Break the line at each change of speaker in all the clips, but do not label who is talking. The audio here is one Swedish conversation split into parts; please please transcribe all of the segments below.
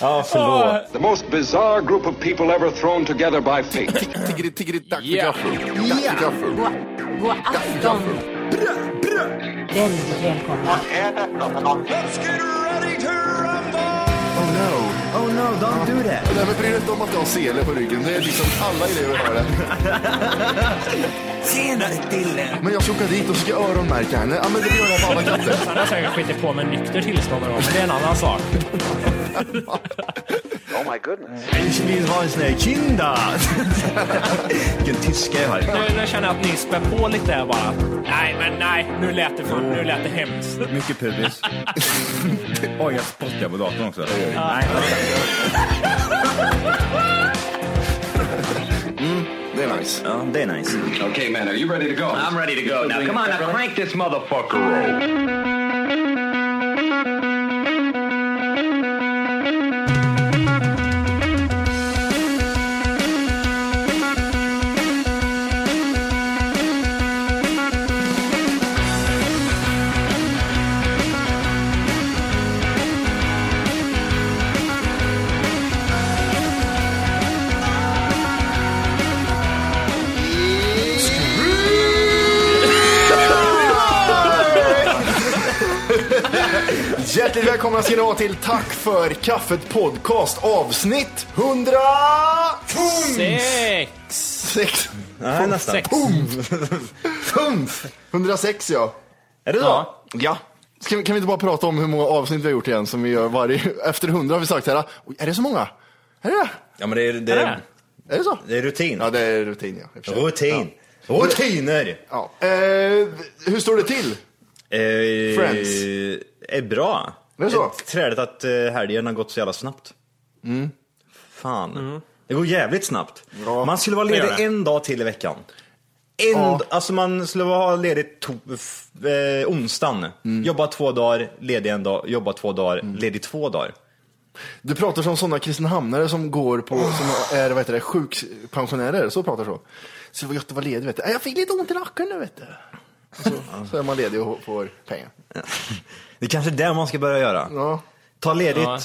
Ja, förlåt.
The most bizarre group of people ever thrown together by fate.
Tiggeri, tiggeri, dack för gaffel. Dack för gaffel.
God afton! Väldigt välkomna.
Oh no.
Oh no, don't do that.
Nej men bry dig inte om att jag har sele på ryggen. Det är liksom alla elever har det.
Tjenare Dille!
Men jag ska åka dit och ska öronmärka henne. Ja men det gör jag på alla katter.
Han har säkert skitit på med nykter tillstånd gång, men det är en annan sak.
Ich vill ha en sån här kinda! Vilken tyska jag har.
Nu, nu känner jag att ni spär på lite bara. Nej, men nej, nu lät det, fan, nu lät det hemskt.
Mycket pubis. Oj, jag spottar på datorn också. Nej,
Det är nice.
ja, det är nice.
okay, man, are you ready to go?
I'm ready to go now. Come on, now crank this motherfucker up.
Välkomna ska ni vara till Tack för kaffet podcast avsnitt 100...
Sex!
Sex.
Nej, nästan.
Sex.
Pumf. 106 ja.
Är det så?
Ja.
Ja. Ska vi, kan vi inte bara prata om hur många avsnitt vi har gjort igen som vi gör varje... Efter 100 har vi sagt här. Oj, är det så många? Är det
Ja, men det är, det
Är
är,
det?
Är det så?
det är rutin.
Ja, det är rutin ja.
Rutin. Rutiner!
Ja. Eh, hur står det till?
Eh,
Friends.
Är bra.
Det är så?
Träligt att eh, helgen har gått så jävla snabbt. Fan. Det går jävligt snabbt.
Ja,
man skulle vara
det gör
ledig
det.
en dag till i veckan. En,
Ja.
Alltså man skulle vara ledig to- f- eh, onsdagen. Jobba två dagar, ledig en dag, jobba två dagar, ledig två dagar.
Du pratar som sådana Kristinehamnare som går på, som är vad heter det, sjukpensionärer, så pratar så. Så det var gött att vara ledig vet du. "Äh, Jag fick lite ont i nacken nu vet du. Så, så är man ledig och får pengar.
Det är kanske är det man ska börja göra.
Ja,
Ta ledigt
Ja.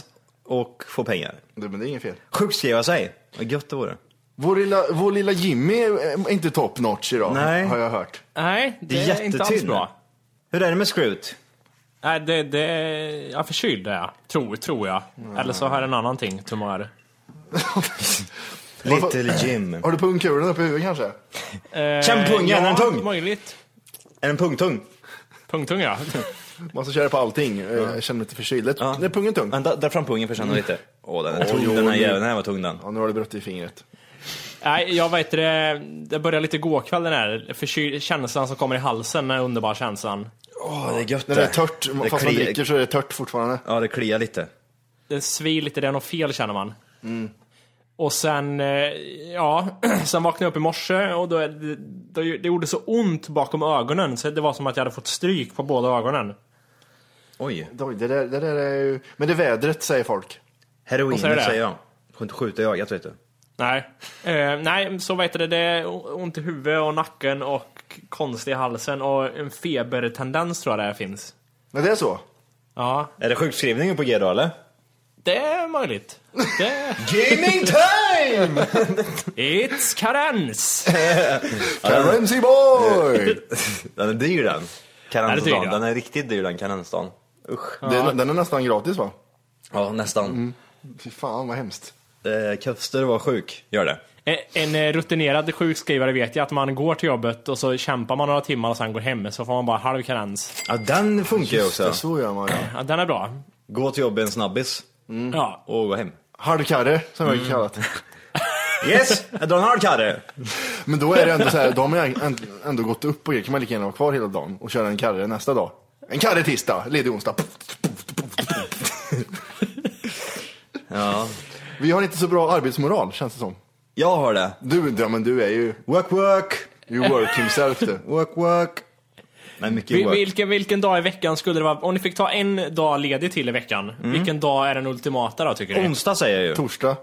och få pengar.
det, men det är inget fel.
Sjukskriva sig. Vad gött det vore.
Vår lilla, vår lilla Jimmy är inte top notch idag,
Nej.
har jag hört.
Nej, det,
Det är
är, inte alls
jättetynn.
bra.
Hur är det med Scroot?
Nej, det, det, jag är förkyld är jag. Tror, tror jag. Eller så har jag en annan ting, tumör.
Little Jim.
Har du pungkulan uppe i huvudet kanske?
Eh,
Känn pungen, är den tung?
möjligt.
Är den pungtung?
Pungtung ja.
Man ska köra på allting. Eh, Jag känner mig lite förkyld. Det-
Ja.
Det är pungen tung.
Vänta, dra fram pungen för att känna lite. Åh, den är tung den här jäveln. Den här var tung den.
Ja, nu har du brutit i fingret.
Nej, jag vet det. Det började lite gå kväll den här känslan som kommer i halsen, den här underbara känslan.
Åh, det är gött
När det är tört,
Det
fast man dricker så är det tört fortfarande.
Ja, det kliar lite.
Det svir lite, det är något fel känner man. Och sen, eh, ja, sen vaknade jag upp i morse och då, då, det gjorde så ont bakom ögonen så det var som att jag hade fått stryk på båda ögonen.
Oj.
Oj, det där, det där är ju... Men det är vädret, säger folk.
Vad
Heroinet
säger
säger jag. Får inte skjuta i ögat vet du.
Nej, eh, nej så vet du det, är ont i huvudet och nacken och konstigt i halsen och en febertendens tror jag det finns.
Men det är så?
Ja,
Är det sjukskrivningen på G då eller?
Det är möjligt. Det...
Gaming time!
It's karens!
Currency boy!
Den är dyr den.
Ja, det är dyr,
Karensdagen.
ja.
Den är riktigt dyr den karensdagen. Usch.
Den, den är nästan gratis va?
Ja, nästan.
Fy fan vad hemskt.
Eh, Köster var sjuk, gör det.
En eh, rutinerad sjukskrivare vet ju att man går till jobbet och så kämpar man några timmar och sen går hem så får man bara halv karens.
Ja, den funkar ju också.
Det, så gör man ja.
Ja, den är bra.
Gå till jobbet en snabbis
Ja.
och gå hem.
Halvkarre, som jag kallat
Yes, jag drar en hard karre.
Men då är det ändå så här, då har man ju änd- ändå gått upp och kan man lika gärna vara kvar hela dagen och köra en karre nästa dag. En karre tisdag, ledig onsdag.
Ja,
Vi har inte så bra arbetsmoral känns det som.
jag har det.
Du, ja, men du är ju,
Work, work,
you work himself du.
work, work. Nej, mycket
Vil-
work.
Vilken, vilken dag i veckan skulle det vara? Om ni fick ta en dag ledig till i veckan, vilken dag är den ultimata då tycker ni?
Onsdag säger jag ju.
Torsdag.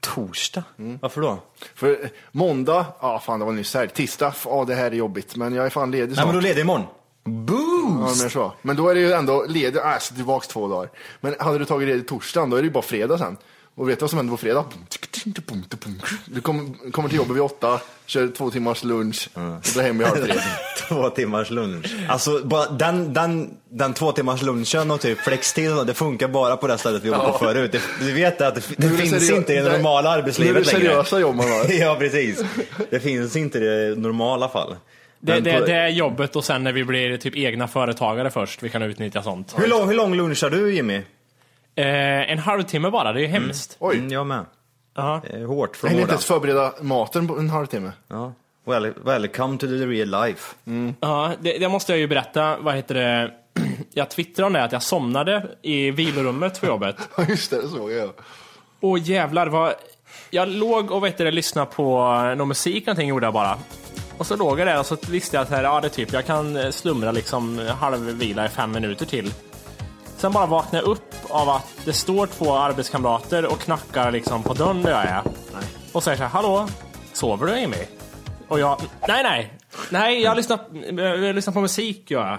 Torsdag? Varför då?
För eh, måndag, ja fan det var nyss här. Tisdag, ja det här är jobbigt. Men jag är fan ledig
Nej,
snart.
men då leder imorgon.
Ja,
Boost!
men, så. men då är det ju ändå ledig, äh, så tillbaks två dagar. Men hade du tagit ledigt torsdagen, då är det ju bara fredag sen. Och vet du vad som händer på fredag? Du kommer, kommer till jobbet vid åtta, kör två timmars lunch och drar hem vid halv tre.
Två timmars lunch. Alltså, bara den, den, den två timmars lunchen och typ flextid, det funkar bara på det stället vi jobbade på förut. Det, du vet att det, det
är det
finns
seriö-
inte i det
det-
normala
nu är
arbetslivet
det seriösa jobb man har.
ja, precis. Det finns inte i det normala fall.
Det, det, det är jobbet och sen när vi blir typ egna företagare först, vi kan utnyttja sånt.
hur, lång, hur lång lunchar du Jimmy?
Eh, en halvtimme bara, det är hemskt.
Oj,
Mm, jag med.
Ja.
Det är hårt
jag
från
hinner inte ens förbereda maten på en halvtimme.
Ja. Well, welcome to the real life.
Ja, det, det måste jag ju berätta. Vad heter det? Jag twittrade om det, att jag somnade i vilorummet på jobbet.
Ja just det, det såg jag.
Och jävlar vad... Jag låg och vet du, lyssnade på någon musik någonting gjorde jag bara. Och så låg jag där och så visste jag att här, ja, det är typ, jag kan eh, slumra liksom halvvila i fem minuter till. Sen bara vaknade jag upp av att det står två arbetskamrater och knackar liksom på dörren där jag är. Och säger så här, hallå? Sover du Amy? Och jag, nej nej. Nej, jag lyssnar, jag lyssnar på musik gör jag.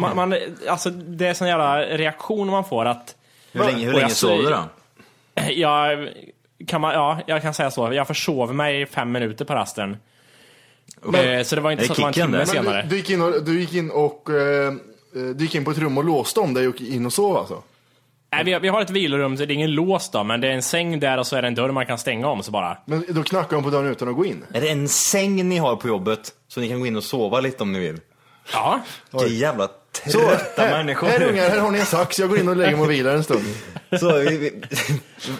Man, man, alltså det är sån jävla reaktion man får att
Hur länge, hur länge
jag-
sov du då?
jag, kan man, ja, jag kan säga så. Jag försov mig i fem minuter på rasten. Eh, så det var inte så att det var en timme?
Men
senare.
du, du, gick in och, du gick in och eh, du gick in på ett rum och låste om dig och gick in och sov alltså?
Nej, vi, har- vi har ett vilorum, så det är ingen lås då, men det är en säng där och så är det en dörr man kan stänga om så bara.
Men då knackade de på dörren utan att gå in?
Är det en säng ni har på jobbet? Så ni kan gå in och sova lite om ni vill?
Ja.
Vilka jävla
Så,
trötta
här,
människor.
här ungar, här har ni en sax, jag går in och lägger mig och vilar en stund.
Så, vi, vi,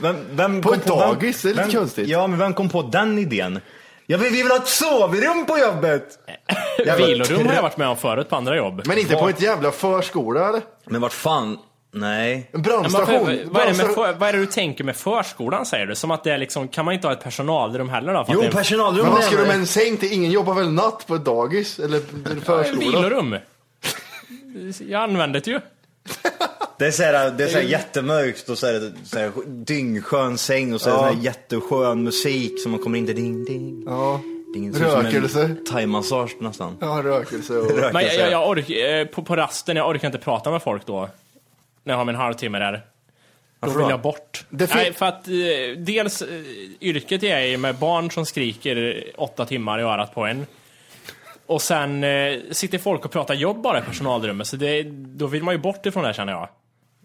vem, vem
På ett dagis, det är lite
vem,
konstigt.
Ja, men vem kom på den idén? Ja, vi, vi vill ha ett sovrum på jobbet! Jävla
Vilorum har jag varit med om förut på andra jobb.
Men inte på ett jävla förskola eller?
Men vart fan, nej.
En brandstation?
vad, vad, är det för, vad är det du tänker med förskolan säger du? Som att det är liksom, kan man inte ha ett personalrum heller då? För
Jo,
att det är
personalrum
Men vad ska du med en säng till? Ingen jobbar väl natt på ett dagis eller förskola?
vilorum. Jag använder det ju.
Det är såhär, det är såhär jättemörkt och så är det såhär dyngskön säng och så är det
Ja.
sån här jätteskön musik som man kommer in till ding ding.
Ja,
Ding, som- som en
Rökelse.
Thaimassage nästan.
ja rökelse och...
Rökelse.
Men jag, jag, jag ork, eh, på, på rasten, jag orkar inte prata med folk då. När jag har min halvtimme där. Då vill
då?
jag bort.
Det
Nej, för att eh, dels eh, yrket jag är i med barn som skriker åtta timmar i örat på en. Och sen eh, sitter folk och pratar jobb bara i personalrummet, så det, då vill man ju bort ifrån det känner jag.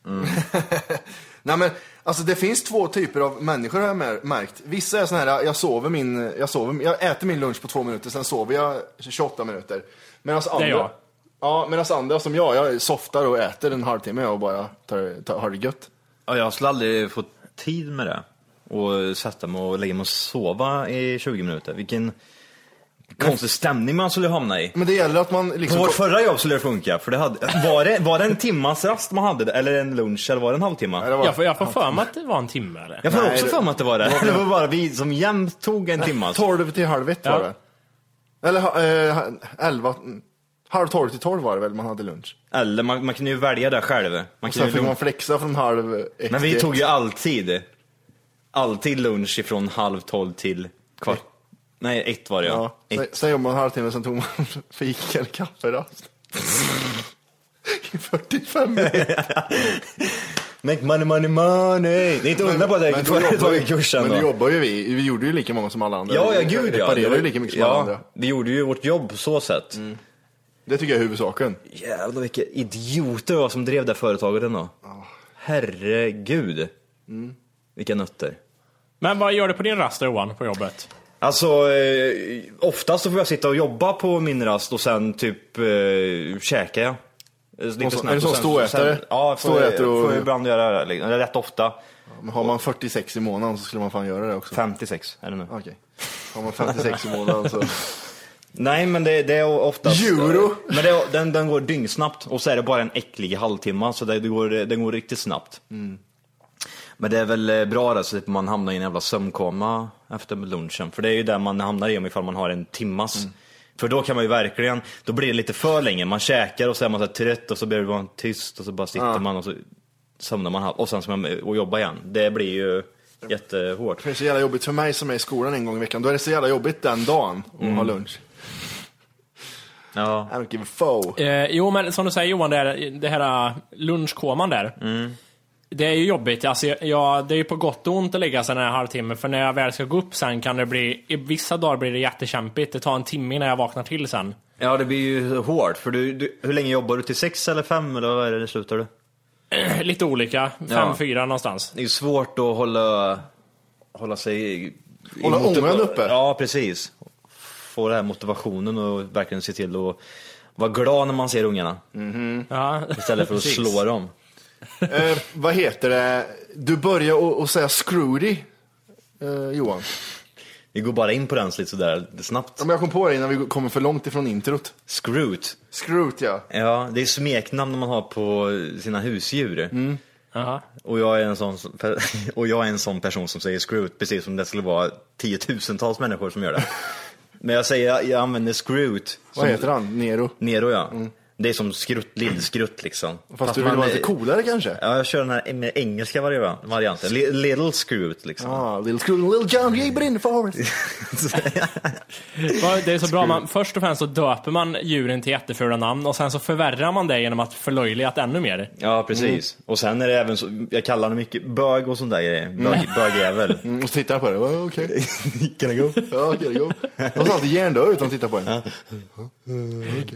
Nej men, alltså det finns två typer av människor har jag mär- märkt. Vissa är såna här, jag sover min, jag sover, jag äter min lunch på två minuter, sen sover jag 28 minuter. Medan andra,
jag.
Ja, medan andra som jag, jag softar och äter en halvtimme och bara tar, tar, har det gött.
Ja, jag skulle aldrig få tid med det. Och sätta mig och lägga mig och sova i 20 minuter. Vilken konstig stämning man skulle hamna i.
Men det gäller att man
På
liksom...
vårt förra jobb skulle det funka, för det hade, var, det, var det en timmas rast man hade, eller en lunch, eller var det en halvtimme?
Nej, det var-
Jag får, jag får för mig att det var en timme eller?
Jag får
Nej,
också
det-
för mig att det var det. Det var bara vi som jämt tog en timme. alltså.
12 till halv ett var det. Eller eh, 11, halv 12 till 12 var det väl man hade lunch.
Eller man, man kunde ju välja det själv. Man
Sen
kunde
fick
ju,
man flexa från halv ett
men vi tog ju alltid, alltid lunch ifrån halv tolv till kvart. Nej, ett var det ja.
Ja,
Ett.
sen jobbade man en halvtimme, sen tog man fika eller kafferast. I 45 minuter.
Make money, money, money. Det är inte undra på att jag
jobbar,
tagit kursen
men
då.
då jobbar ju vi. Vi gjorde ju lika många som alla andra.
Ja, ja
Vi
gud ja. Det
ju lika mycket som alla
ja,
andra.
Vi gjorde ju vårt jobb på så sätt.
Det tycker jag är huvudsaken.
Jävlar vilka idioter det var som drev det företaget ändå. Herregud. Vilka nötter.
Men vad gör du på din rast Johan, på jobbet?
Alltså, eh, oftast så får jag sitta och jobba på min rast och sen typ eh, käkar jag. Eh, Lite
Och så- är det så ståätare?
Ja, får,
Ståätare och-
får jag ibland göra det. liksom. Rätt ofta.
Men har man 46 i månaden så skulle man fan göra det också.
56 är det nu.
Okej. Har man 56 i månaden så...
Nej, men det, det är oftast...
Euro?
Men det, är- den, den går dyngsnabbt och så är det bara en äcklig halvtimme så det, det går, den går riktigt snabbt. Men det är väl eh, bra där så att man hamnar i en jävla sömnkoma efter lunchen. För det är ju där man hamnar i om ifall man har en timmas. För då kan man ju verkligen, då blir det lite för länge. Man käkar och så är man så här trött och så blir bara tyst och så bara sitter man och så somnar man och sen ska man och jobba igen. Det blir ju jättehårt.
Det är så jävla jobbigt för mig som är i skolan en gång i veckan. Då är det så jävla jobbigt den dagen att ha lunch.
Ja.
I don't give a foe.
Eh, jo, men som du säger Johan, det, här, det här lunchkoman där. Det är ju jobbigt. Alltså, jag- det är ju på gott och ont att lägga sig den här halvtimmen. För när jag väl ska gå upp sen kan det bli, i vissa dagar blir det jättekämpigt. Det tar en timme innan jag vaknar till sen.
Ja, det blir ju hårt. För du, du, hur länge jobbar du? Till sex eller fem eller vad är det det slutar du?
Lite olika. Fem,
Ja.
fyra någonstans.
Det är svårt att hålla, hålla sig...
Hålla ångan uppe.
Ja, precis. Få den här motivationen och verkligen se till att vara glad när man ser ungarna.
Ja.
Istället för att slå dem.
Eh, vad heter det? Du börjar att säga scrooty, eh, Johan.
Vi går bara in på den lite sådär snabbt.
Ja, men jag kom på det innan vi kommer för långt ifrån introt.
Scroot.
Scroot ja.
Ja, det är smeknamn man har på sina husdjur.
Jaha.
Och jag, är en sån, och jag är en sån person som säger scroot, precis som det skulle vara tiotusentals människor som gör det. Men jag säger, jag använder scroot.
Vad heter han? Nero?
Nero ja. Det är som skrutt, lillskrutt liksom.
Fast, du vill
man
vara lite coolare kanske?
Ja, jag kör den här mer engelska vari- varianten. Li- Little scroot liksom.
Ah, little Scroot, little John Gaber in the forest.
Ja, Det är så bra, man, först och främst så döper man djuren till jättefula namn och sen så förvärrar man det genom att förlöjliga det ännu mer.
Ja, precis. Och sen är det även så, jag kallar honom mycket bög och sånt där grejer. Bög, Bögjävel.
Mm, och så tittar jag på det. Okej.
Can I go?
Ja, okej, det går. De ser alltid hjärndöda ut när de tittar på en.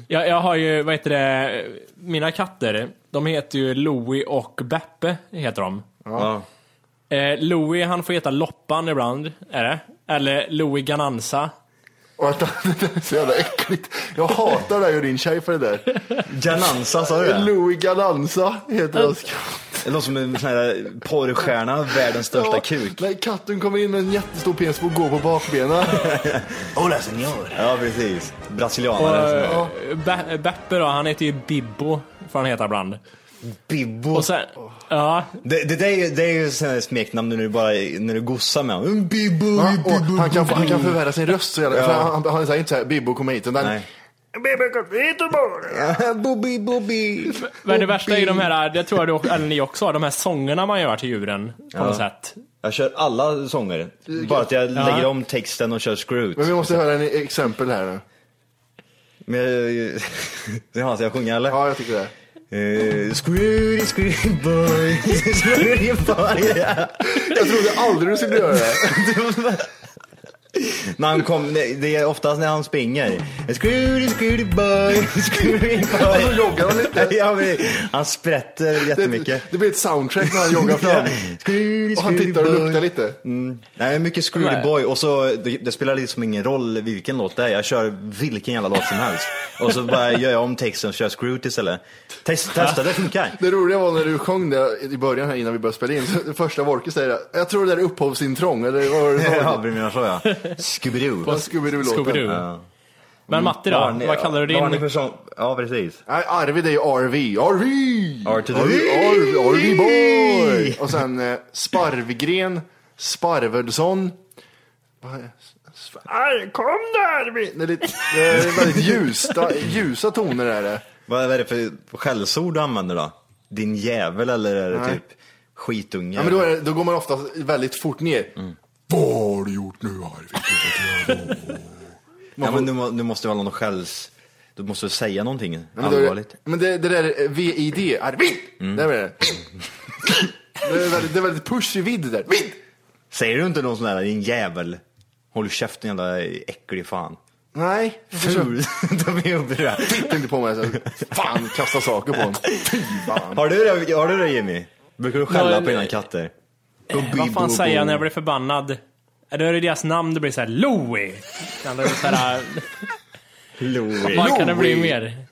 Jag, jag har ju, vad heter det, mina katter, de heter ju Louie och Beppe, heter de.
Ja.
Eh, Louie, han får heta Loppan ibland, är det. Eller Louie Gananza.
Att det är så jävla äckligt. Jag hatar dig och din tjej för det där.
Jananza, sa du det?
Louis Galanza heter hans katt.
Det låter som en sån här porrstjärna, världens största kuk.
Nej, katten kommer in med en jättestor penis och går på bakbenen. Hola senor.
Ja, precis.
Och
Brasilianare.
eh, Be- Beppe då, han heter ju Bibbo, får han heta ibland.
Bibbo.
Och sen, ja,
Det, det, det är ju, det är ju här smeknamn när du bara, när du gossar med honom. Bibbo,
Ja,
Bibbo.
han, kan, han kan förvärra sin röst så jävla...
Ja.
För han, han säger inte såhär, Bibbo kom hit. Utan,
Nej. Bobby, Bobby.
men det värsta är ju de här, det tror jag du, eller ni också har, de här sångerna man gör till djuren på något sätt.
Jag kör alla sånger. Bara att jag lägger om texten och kör scroot.
Men vi måste höra en exempel här nu.
Men jag, ja, ska jag sjunga eller?
Ja, jag tycker det.
Uh, scrooty, scrooty boy, scrooty boy. Yeah.
Jag trodde aldrig du skulle göra det.
När han kom, det det är oftast när han springer. Scrooty, scrooty boy, scrooty boy.
joggar han lite.
Ja, men han sprätter jättemycket.
Det, det blir ett soundtrack när han joggar fram.
Scrooty,
Och han tittar och luktar lite.
Nej, mycket Scrooty. Boy och så, det, det spelar liksom ingen roll vilken låt det är. Jag kör vilken jävla låt som helst. Och så bara gör jag om texten och kör Scrooty istället. Test, testa, det funkar.
Det roliga var när du sjöng det i början här innan vi började spela in. Så det första Wolke säger jag tror det där är upphovsintrång. Eller vad var det?
Ja, det menar så ja. Scooby-Doo.
På Scooby-Doo-låten.
Scooby-Doo.
Ja.
Men Matti då,
ni-
vad kallar du din?
för sång? Ja, precis.
Nej, Arvid är ju RV. RV! RV. RV, RV boy! Och sen eh, Sparvgren, Sparvödsson. Vad är- Sp- Aj, Kom där Arvid! Det är, lite, det är väldigt ljusta, ljusa toner är det.
Vad är det för skällsord du använder då? Din jävel eller är det
Nej.
typ skitunge?
Ja, men då, är det, då går man ofta väldigt fort ner. Vad har du gjort nu Arvid?
Ja, men må- du måste väl ha någon skälls... Du måste säga någonting
Men,
allvarligt.
det, men det, det där VID, Arvid!
Mm.
Där är det. Det är väldigt, det är väldigt push i vid där. Vid!
Säger du inte någon sån där, din jävel? Håll käften jävla äcklig fan.
Nej,
Ful. De är upprörda.
Titta inte på mig så. Fan, kasta saker på honom. Fy fan.
Har du det, har du det Jimmy? Brukar du skälla på dina
nej.
Katter?
Vad fan säger jag när jag blir förbannad? Är det deras namn det blir såhär Louie? Såhär,
Louie.
vad kan det bli mer?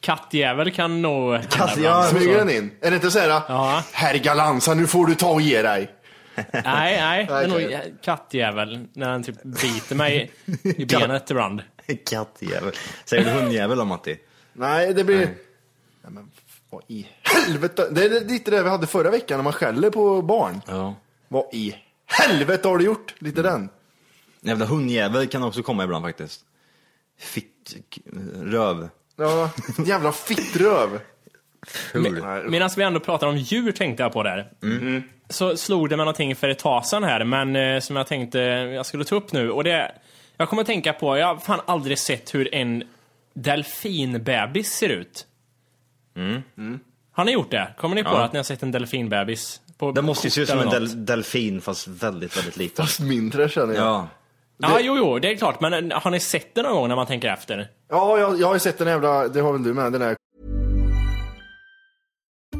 Kattjävel kan nog
Katt, ja,
Smyger den in? Är det inte såhär,
Ja.
herr Galanza nu får du ta och ge dig.
Nej, nej, det är nog kattjävel. När den typ biter mig i benet ibland.
Kattjävel. Säger du hundjävel då Matti?
Nej, det blir... Nej. men vad i helvete. Det är lite det vi hade förra veckan när man skäller på barn.
Ja.
Vad i helvete har du gjort? Lite den.
Jävla hundjävel kan också komma ibland faktiskt. Fitt, röv.
Ja, jävla fittröv.
Medan vi ändå pratar om djur tänkte jag på där. Så slog det mig någonting för ett tag sedan här, men eh, som jag tänkte jag skulle ta upp nu. Och det, jag kommer att tänka på, jag har fan aldrig sett hur en delfinbebis ser ut. Har ni gjort det? Kommer ni på
Ja.
att ni har sett en delfinbebis? På
Den måste ju se ut som en del, delfin fast väldigt, väldigt liten.
Fast mindre känner jag.
Ja.
Ja, jo, jo, det är klart. Men eh, har ni sett det någon gång när man tänker efter?
Ja, jag, jag har ju sett den jävla, det har väl du med, den där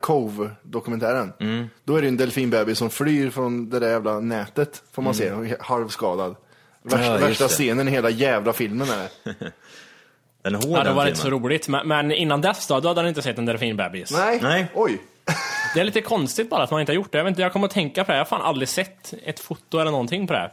Cove-dokumentären. Då är det en delfinbebis som flyr från det där jävla nätet, får man se, halvskadad. Värsta,
Ja,
värsta scenen i hela jävla filmen är det.
Den är hård
Ja, det var inte så roligt. Men, men innan dess då, då hade han inte sett en delfinbebis.
Nej.
Nej.
oj.
Det är lite konstigt bara att man inte har gjort det. Jag, vet inte, jag kommer att tänka på det. Jag har fan aldrig sett ett foto eller någonting på det.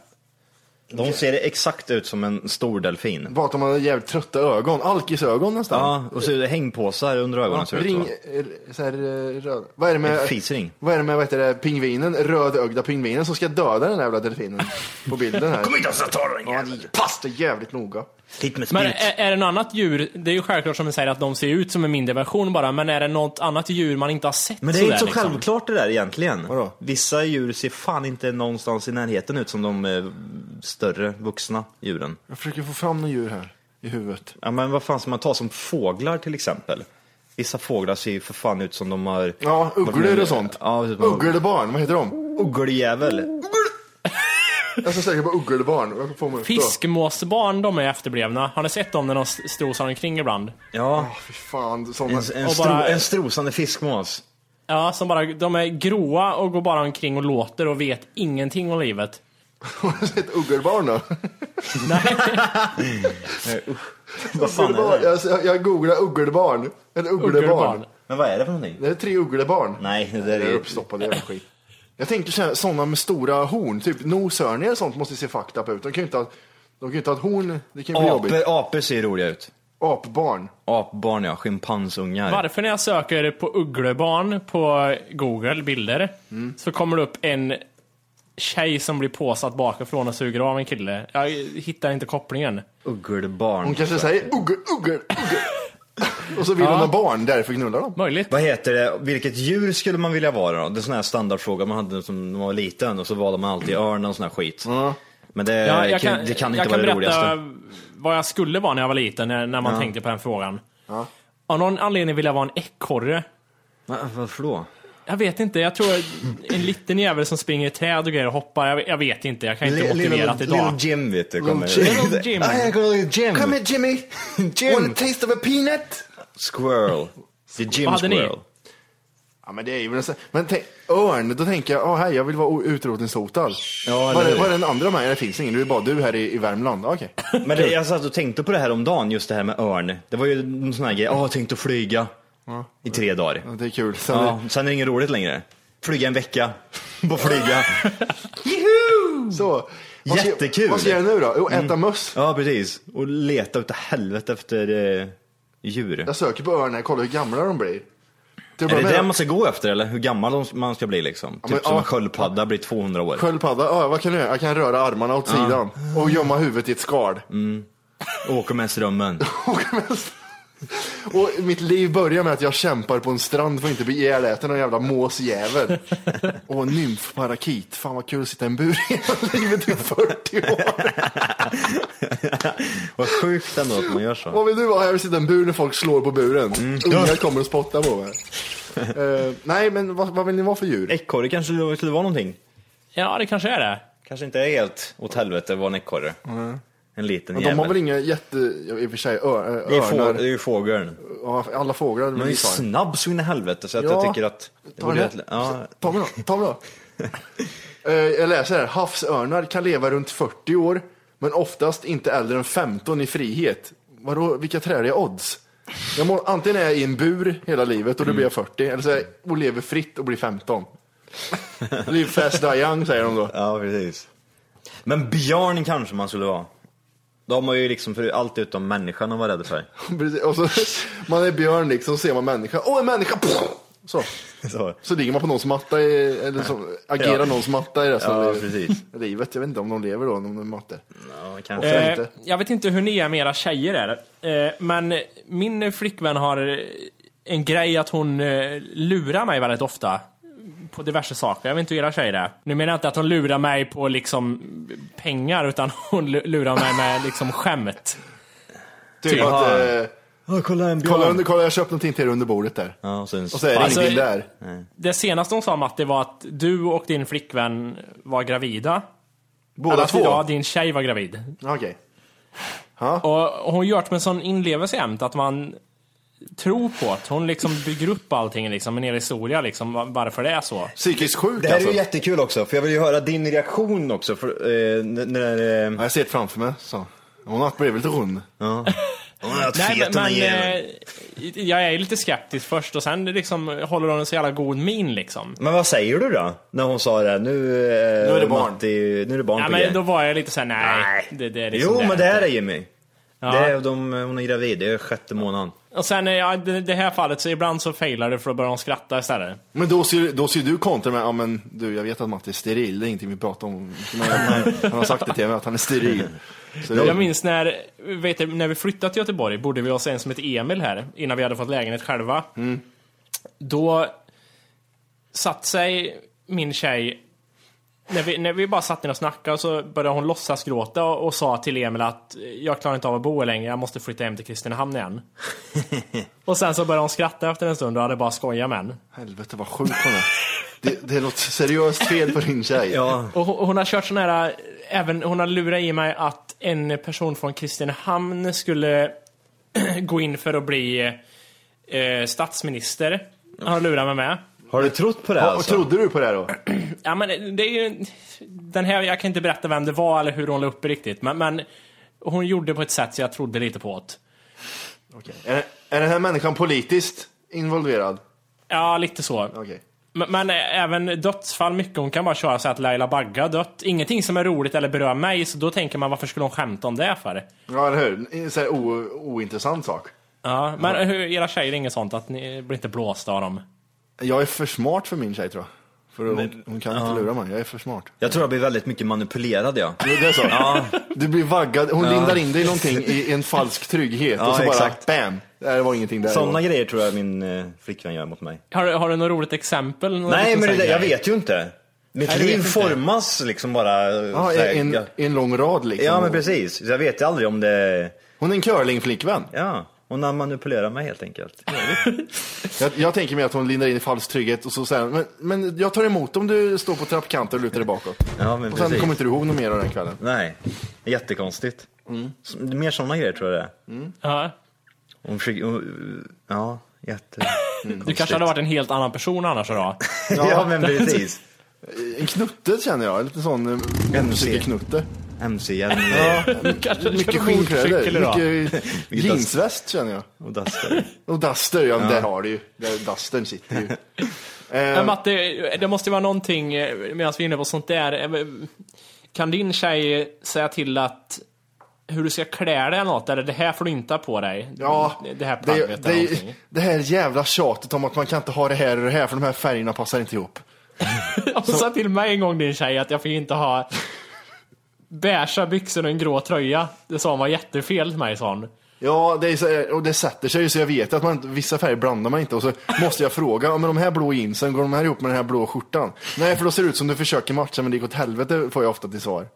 De ser exakt ut som en stor delfin.
Bara att de har jävligt trötta ögon, alkisögon nästan.
Ja, och så är det hängpåsar under ögonen ser det ut
Ring,
så.
eh, så här, eh, röd. Vad är det med,
En fisring.
vad är det med vad heter det, pingvinen, rödögda pingvinen som ska döda den där jävla delfinen på bilden här.
Kom hit och så tar den
Ja,
jäveln.
pass det jävligt noga.
Med
Men är, är det något annat djur? Det är ju självklart som du säger att de ser ut som en mindre version bara. Men är det något annat djur man inte har sett
Men det är inte så
liksom?
självklart det där egentligen.
Vadå?
Vissa djur ser fan inte någonstans i närheten ut som de eh, större vuxna djuren.
Jag försöker få fram några djur här i huvudet.
Ja men vad fan ska man ta som fåglar till exempel? Vissa fåglar ser ju för fan ut som de har...
Ja, ugglor och sånt.
Ja, typ-
Ugglebarn, vad heter de?
Uggeljävel.
Jag ska säga på ugglebarn. Jag får mig-
Fiskmåsbarn, de är efterblivna. Har ni sett dem när de st- strosar omkring ibland?
Ja,
Fy fan, såna...
en, en,
Och
stro,
bara-
en strosande fiskmås.
Ja, som bara, de är gråa och går bara omkring och låter och vet ingenting om livet.
Har du sett uggelbarn då?
Vad fan är det?
Jag, jag googlar uggelbarn. Eller ugglebarn.
Uggelbarn.
Men vad är det för någonting?
Det är tre ugglebarn.
Nej, det
Det
där
är
är...
uppstoppade jävla skit. Jag tänker sådana med stora horn, typ noshörningar och sånt måste se fucked up ut. De kan ju inte ha, de kan ju inte ha ett horn, det kan ju bli jobbigt.
Apor ser roliga ut.
Apbarn.
Apbarn ja, schimpansungar.
Varför när jag söker på ugglebarn på Google, bilder,
Mm.
så kommer det upp en tjej som blir påsatt bakifrån och suger av en kille. Jag hittar inte kopplingen.
Uggelbarn.
Hon kanske säger uggel, uggel, uggel. Och så vill hon ha barn, därför knullar de.
Möjligt.
Vad heter det? Vilket djur skulle man vilja vara då? Det är en sån här standardfråga man hade som man var liten och så valde man alltid örn och sån här skit. Men det,
Ja, jag
kan, det kan inte
jag
vara
kan
det
berätta
roligaste.
vad jag skulle vara när jag var liten, när, när man tänkte på den frågan. Av någon anledning vill jag vara en ekorre.
Va, varför då?
Jag vet inte, jag tror en liten jävel som springer i träd och grejer och hoppar, jag, jag vet inte, jag kan inte motivera det idag.
Little Jim vet du kommer.
Little Jim.
Ah, jag kommer ihåg Jim.
Come here Jimmy!
Jim.
Want a taste of a peanut?
Squirrel. The Jim
Vad hade ni?
Squirrel.
Ja men det är ju väl en sån- Men tänk, örn, då tänker jag, åh hej, jag vill vara utrotningshotad.
Ja,
var, är, var är den andra med? Det finns ingen, det är bara du här i, i Värmland. Okej.
Men det, jag satt och tänkte på det här om dagen, just det här med örn. Det var ju en sån här grej, åh, jag tänkte att flyga i tre dagar.
Ja, det är kul. Sen,
Ja, sen är det inget roligt längre. Flyga en vecka på flyga.
Så. Vad ska-
Jättekul.
Vad ska jag göra nu då? Jo, äta möss.
Ja, precis. Och leta utav helvete efter eh, djur.
Jag söker på örnar, kollar hur gamla de blir. Att
Är det
med-
det man ska gå efter eller? Hur gammal man ska bli liksom? Typ
men,
som
ja.
en sköldpadda blir 200 år.
Sköldpadda, ja, vad kan jag göra? Jag kan röra armarna åt sidan och gömma huvudet i ett skal.
Åker med strömmen.
Och mitt liv börjar med att jag kämpar på en strand för att inte bli ihjäläten av en jävla måsjävel. Och nymfparakit, fan vad kul att sitta i en bur hela livet i 40 år.
Vad sjukt ändå att man gör så.
Vad vill du vara? Jag vill sitta i en bur när folk slår på buren. Ungar kommer och spottar på mig. Eh, nej, men vad, vad vill ni vara för djur?
Ekorre kanske skulle vara någonting.
Ja, det kanske är det.
Kanske inte är helt åt helvete att vara en ekorre. En liten
Men
jävel.
de har väl inga jätte, i och för sig, ör,
det, är få,
örnar.
det är ju fågeln.
Ja, alla fåglar.
Men är snabb så in i helvete så att
Ja.
jag tycker att...
Ta den här.
Ja,
Ta mig då, ta mig då. Eh, jag läser här, havsörnar kan leva runt 40 år, men oftast inte äldre än 15 i frihet. Vadå, vilka träliga odds? Jag må, antingen är jag i en bur hela livet och då blir jag 40, eller så är jag och lever fritt och blir 15. Live fast, die young säger de då.
ja, precis. Men björn kanske man skulle vara. Då har man ju liksom för allt utom människan att vara rädd för.
Precis, Och så, man är björn liksom, så ser man människa. Åh, en människa! Så.
Så.
Så ligger man på någons matta, i, eller så, agerar
Ja.
någons matta i resten
Ja,
av livet.
precis.
livet. Jag vet inte om de lever då, om de är mattor.
Ja, kanske.
Eh,
inte?
jag vet inte hur ni är med era tjejer är. Eh, men min flickvän har en grej att hon eh, lurar mig väldigt ofta. På diverse saker. Jag vet inte hur era tjejer är. Nu menar jag inte att hon lurar mig på liksom pengar, utan hon lu- lurar mig med liksom skämt.
Typ
Typ.
att, eh,
Ja, kolla en björn.
kolla, under, kolla, jag köpte någonting till er under bordet där.
Ja, och, sen
Och så är det
Alltså,
ingenting där.
Det senaste hon sa Matti var att du och din flickvän var gravida.
Båda
Eller
två?
Ja, din tjej var gravid.
Okej.
Och hon gör det med sån inlevelse jämt att man tror på att hon liksom bygger upp allting liksom, en hel historia liksom, var- varför det är så.
Psykiskt sjuk
Det här är
alltså.
ju jättekul också, för jag vill ju höra din reaktion också. För, eh, när, när,
Ja,
eh,
jag ser det framför mig. Så. Hon har blivit lite rund.
ja. Hon har haft
Nej, men, eh, jag är ju lite skeptisk först och sen liksom håller hon en så jävla god min liksom.
Men vad säger du då? När hon sa det? Nu, eh,
Nu är det barn.
Matti, nu är det barn
Ja,
på
men då var jag lite såhär, nej.
Nej.
Det, det är liksom
Jo, men det är det Jimmy.
Ja.
Det är, de, hon är gravid, det är sjätte månaden.
Och sen, eh, ja, det, här fallet, så ibland så failar det för att börja hon skratta istället.
Men då ser, då ser du kontra med, ja men du jag vet att Matti är steril, det är ingenting vi pratar om. Han, har sagt det till mig att han är steril. Så det,
Jag minns när, vet du, när vi flyttade till Göteborg bodde vi hos en som hette Emil här, innan vi hade fått lägenhet själva. Då satt sig min tjej, när vi, när vi bara satt ner och snackade så började hon låtsas gråta och, och sa till Emil att jag klarar inte av att bo längre, jag måste flytta hem till Kristinehamn igen. och sen så började hon skratta efter en stund och hade bara skojat med henne.
helvete vad sjuk hon är. Det, det är något seriöst fel på din tjej.
Ja.
Och hon, hon har kört sån här, även, hon har lurat i mig att en person från Kristinehamn skulle gå in för att bli eh, statsminister. Han har lurat mig med.
Har du trott på det
och
alltså?
trodde du på det här då?
Ja men det är ju, den här, jag kan inte berätta vem det var eller hur hon la upp det riktigt, men, men hon gjorde på ett sätt så jag trodde lite på det.
Är, är den här människan politiskt involverad?
Ja, lite så.
Okej.
Men, men även dödsfall, mycket. Hon kan bara köra så att Laila Bagga har dött. Ingenting som är roligt eller berör mig, så då tänker man varför skulle hon skämta om det för?
Ja, eller hur? En sån här o, ointressant sak.
Ja, men hur, era tjejer är inget sånt att ni blir inte blåsta av dem?
Jag är för smart för min tjej tror jag. För hon, hon kan inte lura mig, jag är för smart.
Jag tror jag blir väldigt mycket manipulerad ja.
Det är så? Du blir vaggad, hon lindar in dig i någonting i en falsk trygghet
Ja,
och så bara
exakt.
bam! Det var ingenting där.
Sådana grejer tror jag min eh, flickvän gör mot mig.
Har, du- har du något roligt exempel? Någon
Nej
liten
men det, jag vet ju inte. Mitt liv
vet inte.
formas liksom bara.
Ja, i en, en lång rad liksom.
ja men precis. Så jag vet ju aldrig om det...
Hon är en curlingflickvän.
Ja. Hon har manipulerat mig helt enkelt.
Jag, jag tänker mig att hon lindar in i falsk trygghet och så säger men, men jag tar emot om du står på trappkanten och lutar dig bakåt.
Ja, men
och sen
precis.
kommer inte du ihåg något mer av den kvällen.
Nej, jättekonstigt.
Mm.
Så- Mer sådana grejer tror jag det är.
Ja.
Hon försöker, hon, ja, jätte...
Du kanske hade varit en helt annan person annars idag.
ja, men precis.
En knutte känner jag, en liten sån eh, motorcykelknutte.
MC-hjälm.
Ja,
Kanske
mycket
kör
skinnkläder,
motorcykel idag.
mycket jeansväst känner jag.
Och Duster.
Och Duster, ja,
Ja.
där har du ju. Där Dustern sitter ju.
Men
Eh,
Matte, det måste ju vara någonting, eh, medan vi är inne på sånt där. eh, Kan din tjej säga till att hur du ska klä dig eller något? Eller det här får du inte ha på dig.
Ja,
det här plagget
det,
eller
det,
någonting.
det här jävla tjatet om att man kan inte ha det här och det här för de här färgerna passar inte ihop.
Hon sa till mig en gång din tjej att jag fick inte ha beiga byxor och en grå tröja. Det sa hon var jättefel till mig sa hon.
Ja, det är så, och det sätter sig ju så jag vet att man, vissa färger blandar man inte och så måste jag fråga, ja, men de här blå jeansen, går de här ihop med den här blå skjortan? Nej, för då ser det ut som du försöker matcha men det gick åt helvete får jag ofta till svar.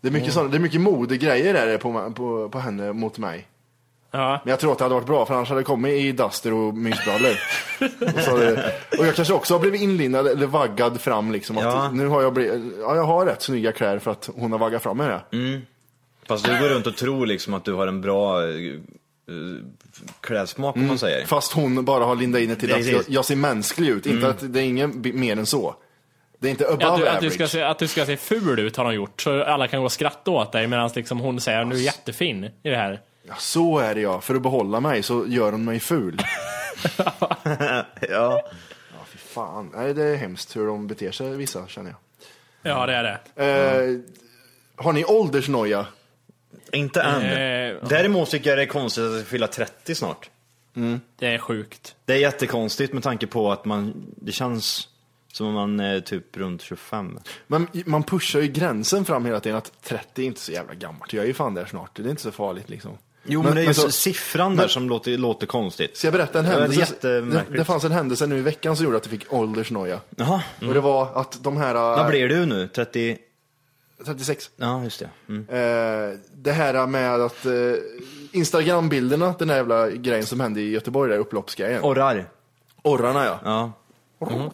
Det är mycket, såna, det är mycket modegrejer där på, på, på henne mot mig.
Ja.
Men jag tror att det hade varit bra för annars hade det kommit i duster och mysbrallor. och, så, hade det- och jag kanske också har blivit inlindad eller vaggad fram liksom. Att
Ja.
Nu har jag blivit, ja jag har rätt snygga kläder för att hon har vaggat fram mig det.
Mm. Fast du går runt och tror liksom att du har en bra eh, eh, klädsmak om man säger.
Fast hon bara har lindat in det till att
Precis.
jag, jag ser mänsklig ut, inte
Mm.
att det är ingen b- mer än så. Det är inte above
att, du, att,
average.
du ska se, att du ska se ful ut har de gjort, så alla kan gå och skratta åt dig medan liksom hon säger nu är jättefin i det här.
Ja, så är det ja, för att behålla mig så gör hon mig ful.
ja.
Ja, fy fan. Nej, det är hemskt hur de beter sig vissa, känner jag.
Ja, det är det.
Eh, har ni åldersnoja?
Inte än.
Eh,
Däremot tycker jag det är konstigt att jag ska fylla 30 snart.
Det är sjukt.
Det är jättekonstigt med tanke på att man, det känns som om man är typ runt 25.
Men man pushar ju gränsen fram hela tiden att 30 är inte så jävla gammalt. Jag är ju fan där snart, det är inte så farligt liksom.
Jo men, det är ju
så-
siffran där
men-
som låter, låter konstigt.
Ska jag berätta en
det
händelse? Det,
jättemärkligt.
det fanns en händelse nu i veckan som gjorde att jag fick åldersnoja.
Jaha.
Och det var att de här...
Vad blir du nu? 30?
36.
Ja, just det. Mm.
Eh, det här med att eh, Instagram-bilderna, den här jävla grejen som hände i Göteborg, där upploppsgrejen.
Orrar.
Orrarna ja.
Ja.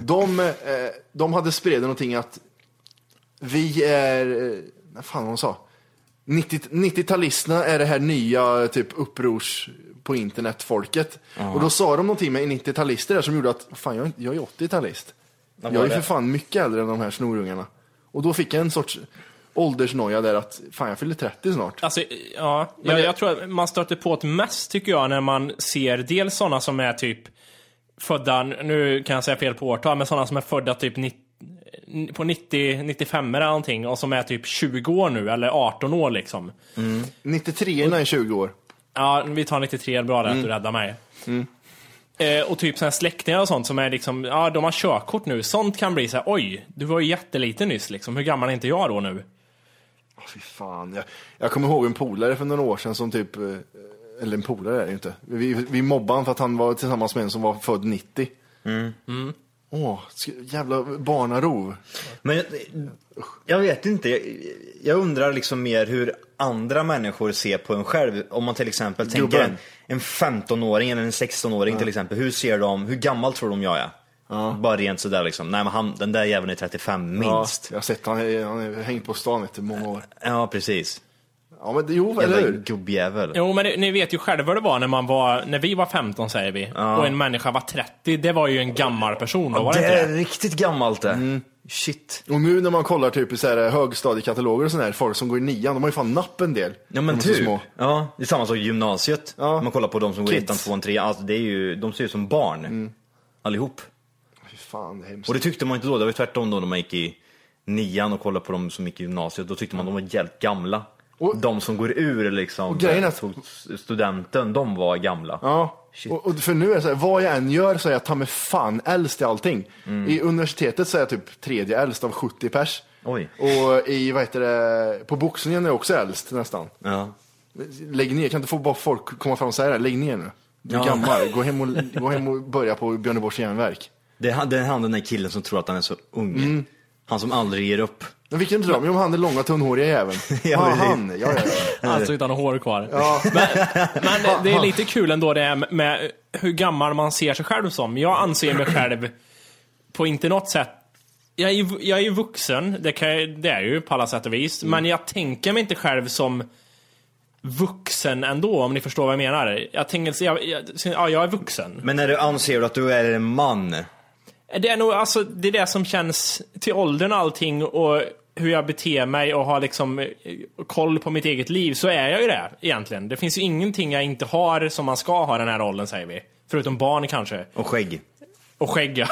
De, eh, de hade spridit någonting att vi är, eh, vad fan hon sa? 90 90-talisterna är det här nya typ upprors på internet-folket. Och då sa de någonting med 90-talister där som gjorde att, fan jag, jag är 80-talist.
Vad
Jag är för
det?
fan mycket äldre än de här snorungarna. Och då fick jag en sorts åldersnoja där att, fan jag fyller 30 snart.
Alltså, ja,
Men
jag, jag tror att man stöter på det mest tycker jag när man ser dels sådana som är typ födda, nu kan jag säga fel på årtal, men sådana som är födda typ 90, på 90, 95 eller någonting och som är typ 20 år nu eller 18 år liksom.
93 är 20 år.
Ja, vi tar 93, bra där att du räddar mig. Eh, och typ sådana släktingar och sånt som är liksom, ja de har körkort nu. Sånt kan bli så här, oj, du var ju jätteliten nyss liksom. Hur gammal är inte jag då nu?
Fy fan. Jag, jag kommer ihåg en polare för några år sedan som typ, eh, eller en polare är det ju inte. Vi, vi mobbade honom för att han var tillsammans med en som var född 90. Åh, jävla barnarov.
Men jag, jag vet inte, jag, jag undrar liksom mer hur andra människor ser på en själv. Om man till exempel tänker en, en 15-åring eller en 16-åring till exempel. Hur ser de, hur gammal tror de jag är? Bara rent sådär liksom. Nej men han, den där jäveln är 35 minst.
Ja, jag har sett han, är- han har hängt på stan du, många år.
Ja, precis.
Ja men det- jo, eller
Jävla
hur?
gubbjävel.
Jo, men ni vet ju själva vad det var när man var, när vi var 15 säger vi, och en människa var 30. Det var ju en gammal person då, var det
det
inte
är
det?
riktigt gammalt det. Shit.
Och nu när man kollar typ i så här högstadiekataloger och sådär, folk som går i nian, de har ju fan napp en del.
Ja men
De
typ.
små.
Ja, det är samma sak i gymnasiet.
Ja.
Man kollar på de som går i ettan, tvåan, trean. Alltså det är ju, de ser ut som barn. Allihop.
Fy fan, det är hemskt.
Och det tyckte man inte då, det var ju tvärtom då när man gick i nian och kollade på de som gick i gymnasiet. Då tyckte man de var jävligt gamla.
Och-
de som går ur liksom,
Och grejen är att-
studenten, de var gamla.
Ja, och, och för nu är det så här, vad jag än gör så är jag ta mig fan äldst i allting.
Mm.
I universitetet så är jag typ tredje äldst av 70 pers.
Oj.
Och i, vad heter det, på boxningen är jag också äldst nästan.
Ja.
Lägg ner, kan inte få bara folk komma fram och säga det? Lägg ner nu. Du är
Ja.
gammal, gå hem, och, gå hem och börja på Björneborgs järnverk.
Det är han, det är han den där killen som tror att han är så ung.
Mm.
Han som aldrig ger upp.
Men vilken dröm? Jo, han är långa tunnhåriga jäveln. ja, han. Ja, ja, ja.
Alltså utan hår kvar.
Ja.
Men, men det är lite kul ändå det här med hur gammal man ser sig själv som. Jag anser mig själv på inte något sätt jag är, ju- jag är ju vuxen, det, kan det är ju på alla sätt och vis. Men jag tänker mig inte själv som vuxen ändå, om ni förstår vad jag menar. Jag tänker, jag, jag, ja, jag är vuxen.
Men när du anser att du är en man,
Det är nog alltså, det är det som känns till åldern och allting och hur jag beter mig och har liksom eh, koll på mitt eget liv så är jag ju det egentligen. Det finns ju ingenting jag inte har som man ska ha den här åldern säger vi. Förutom barn kanske.
och skägg.
Och skägga.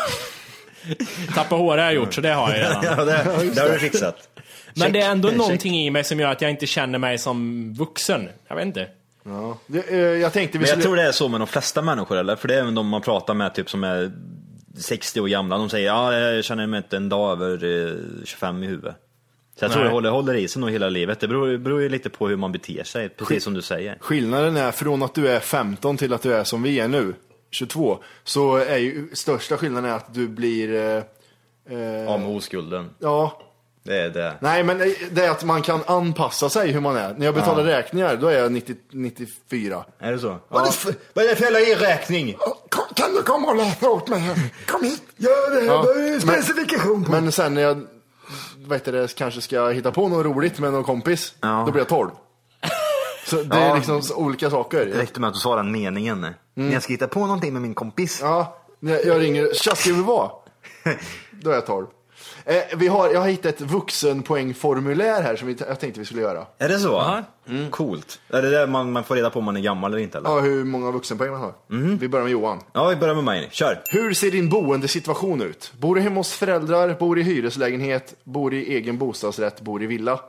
Tappa hår har jag gjort så det har jag redan.
Ja, det, det har du fixat.
Men det är ändå
Check.
någonting i mig som gör att jag inte känner mig som vuxen. Jag vet inte.
ja. Det, eh, jag tänkte vi
Men jag
skulle...
tror det är så med de flesta människor eller? För det är även de man pratar med typ som är 60 år gamla. De säger ja, jag känner mig inte en dag över eh, 25 i huvudet. Så jag tror
Nej.
det håller, håller i sig nog hela livet. Det beror, beror ju lite på hur man beter sig, precis som du säger.
Skillnaden är från att du är 15 till att du är som vi är nu, 22, så är ju största skillnaden är att du blir... Eh, eh,
Av med oskulden.
ja,
Det är det.
nej men det är att man kan anpassa sig hur man är. När jag betalar räkningar, då är jag 90, 94.
Är det så? Vad, är det för, vad är det för jävla inräkning?
Kan du komma och läsa åt mig? Kom hit! Gör det!
Ja.
Specifikation på. Men sen när jag heter det, kanske ska hitta på något roligt med någon kompis,
Ja.
då blir jag 12. Så det är
Ja.
liksom så olika saker.
Det räckte med att du sa den meningen. När jag ska hitta på någonting med min kompis.
Ja, när jag ringer, tja ska vi vara? Då är jag 12. Eh, vi har, jag har hittat ett vuxenpoängformulär här som vi, jag tänkte vi skulle göra.
Är det så? Mm. Coolt. Är det där man, man får reda på om man är gammal eller inte? Eller?
Ja, hur många vuxenpoäng man har. Vi börjar med Johan.
Ja, vi börjar med mig. Kör.
Hur ser din boendesituation ut? Bor du hemma hos föräldrar, bor i hyreslägenhet, bor i egen bostadsrätt, bor i villa?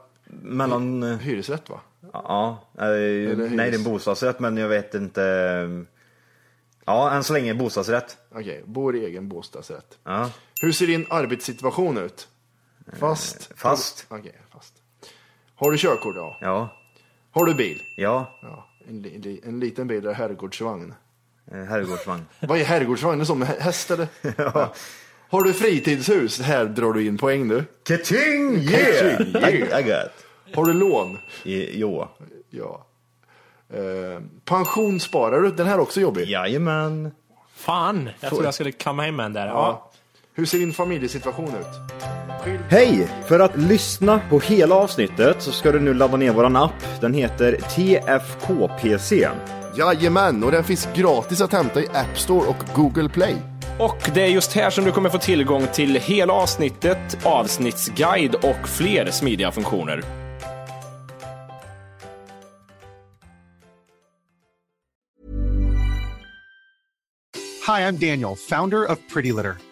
Mellan... eh,
Hyresrätt va?
Ja, eh,
hyres.
nej det är en bostadsrätt men jag vet inte. Ja, än så länge bostadsrätt.
Okej, bor i egen bostadsrätt.
Ja.
Hur ser din arbetssituation ut? Fast?
fast.
Okej, fast. Har du körkort? Ja.
Ja.
Har du bil?
Ja.
Ja. En, li, en liten bil är herrgårdsvagn.
Eh, Herrgårdsvagn.
Vad är herrgårdsvagn? Är det som med hä- häst eller? ja. Har du fritidshus? Här drar du in poäng du.
Kating!
Kating,
Yeah!
yeah.
I, I got.
Har du lån?
I, jo.
Ja. Eh, pension sparar du? Den här är också jobbig.
Jajamän.
Fan, jag trodde jag skulle kamma hem en där. Ja.
Ja. Hur ser din familjesituation ut?
Hej! För att lyssna på hela avsnittet så ska du nu ladda ner våran app. Den heter TFKPC.
Jajamän, och den finns gratis att hämta i App Store och Google Play.
Och det är just här som du kommer få tillgång till hela avsnittet, avsnittsguide och fler smidiga funktioner.
Hi, I'm Daniel, founder of Pretty Litter.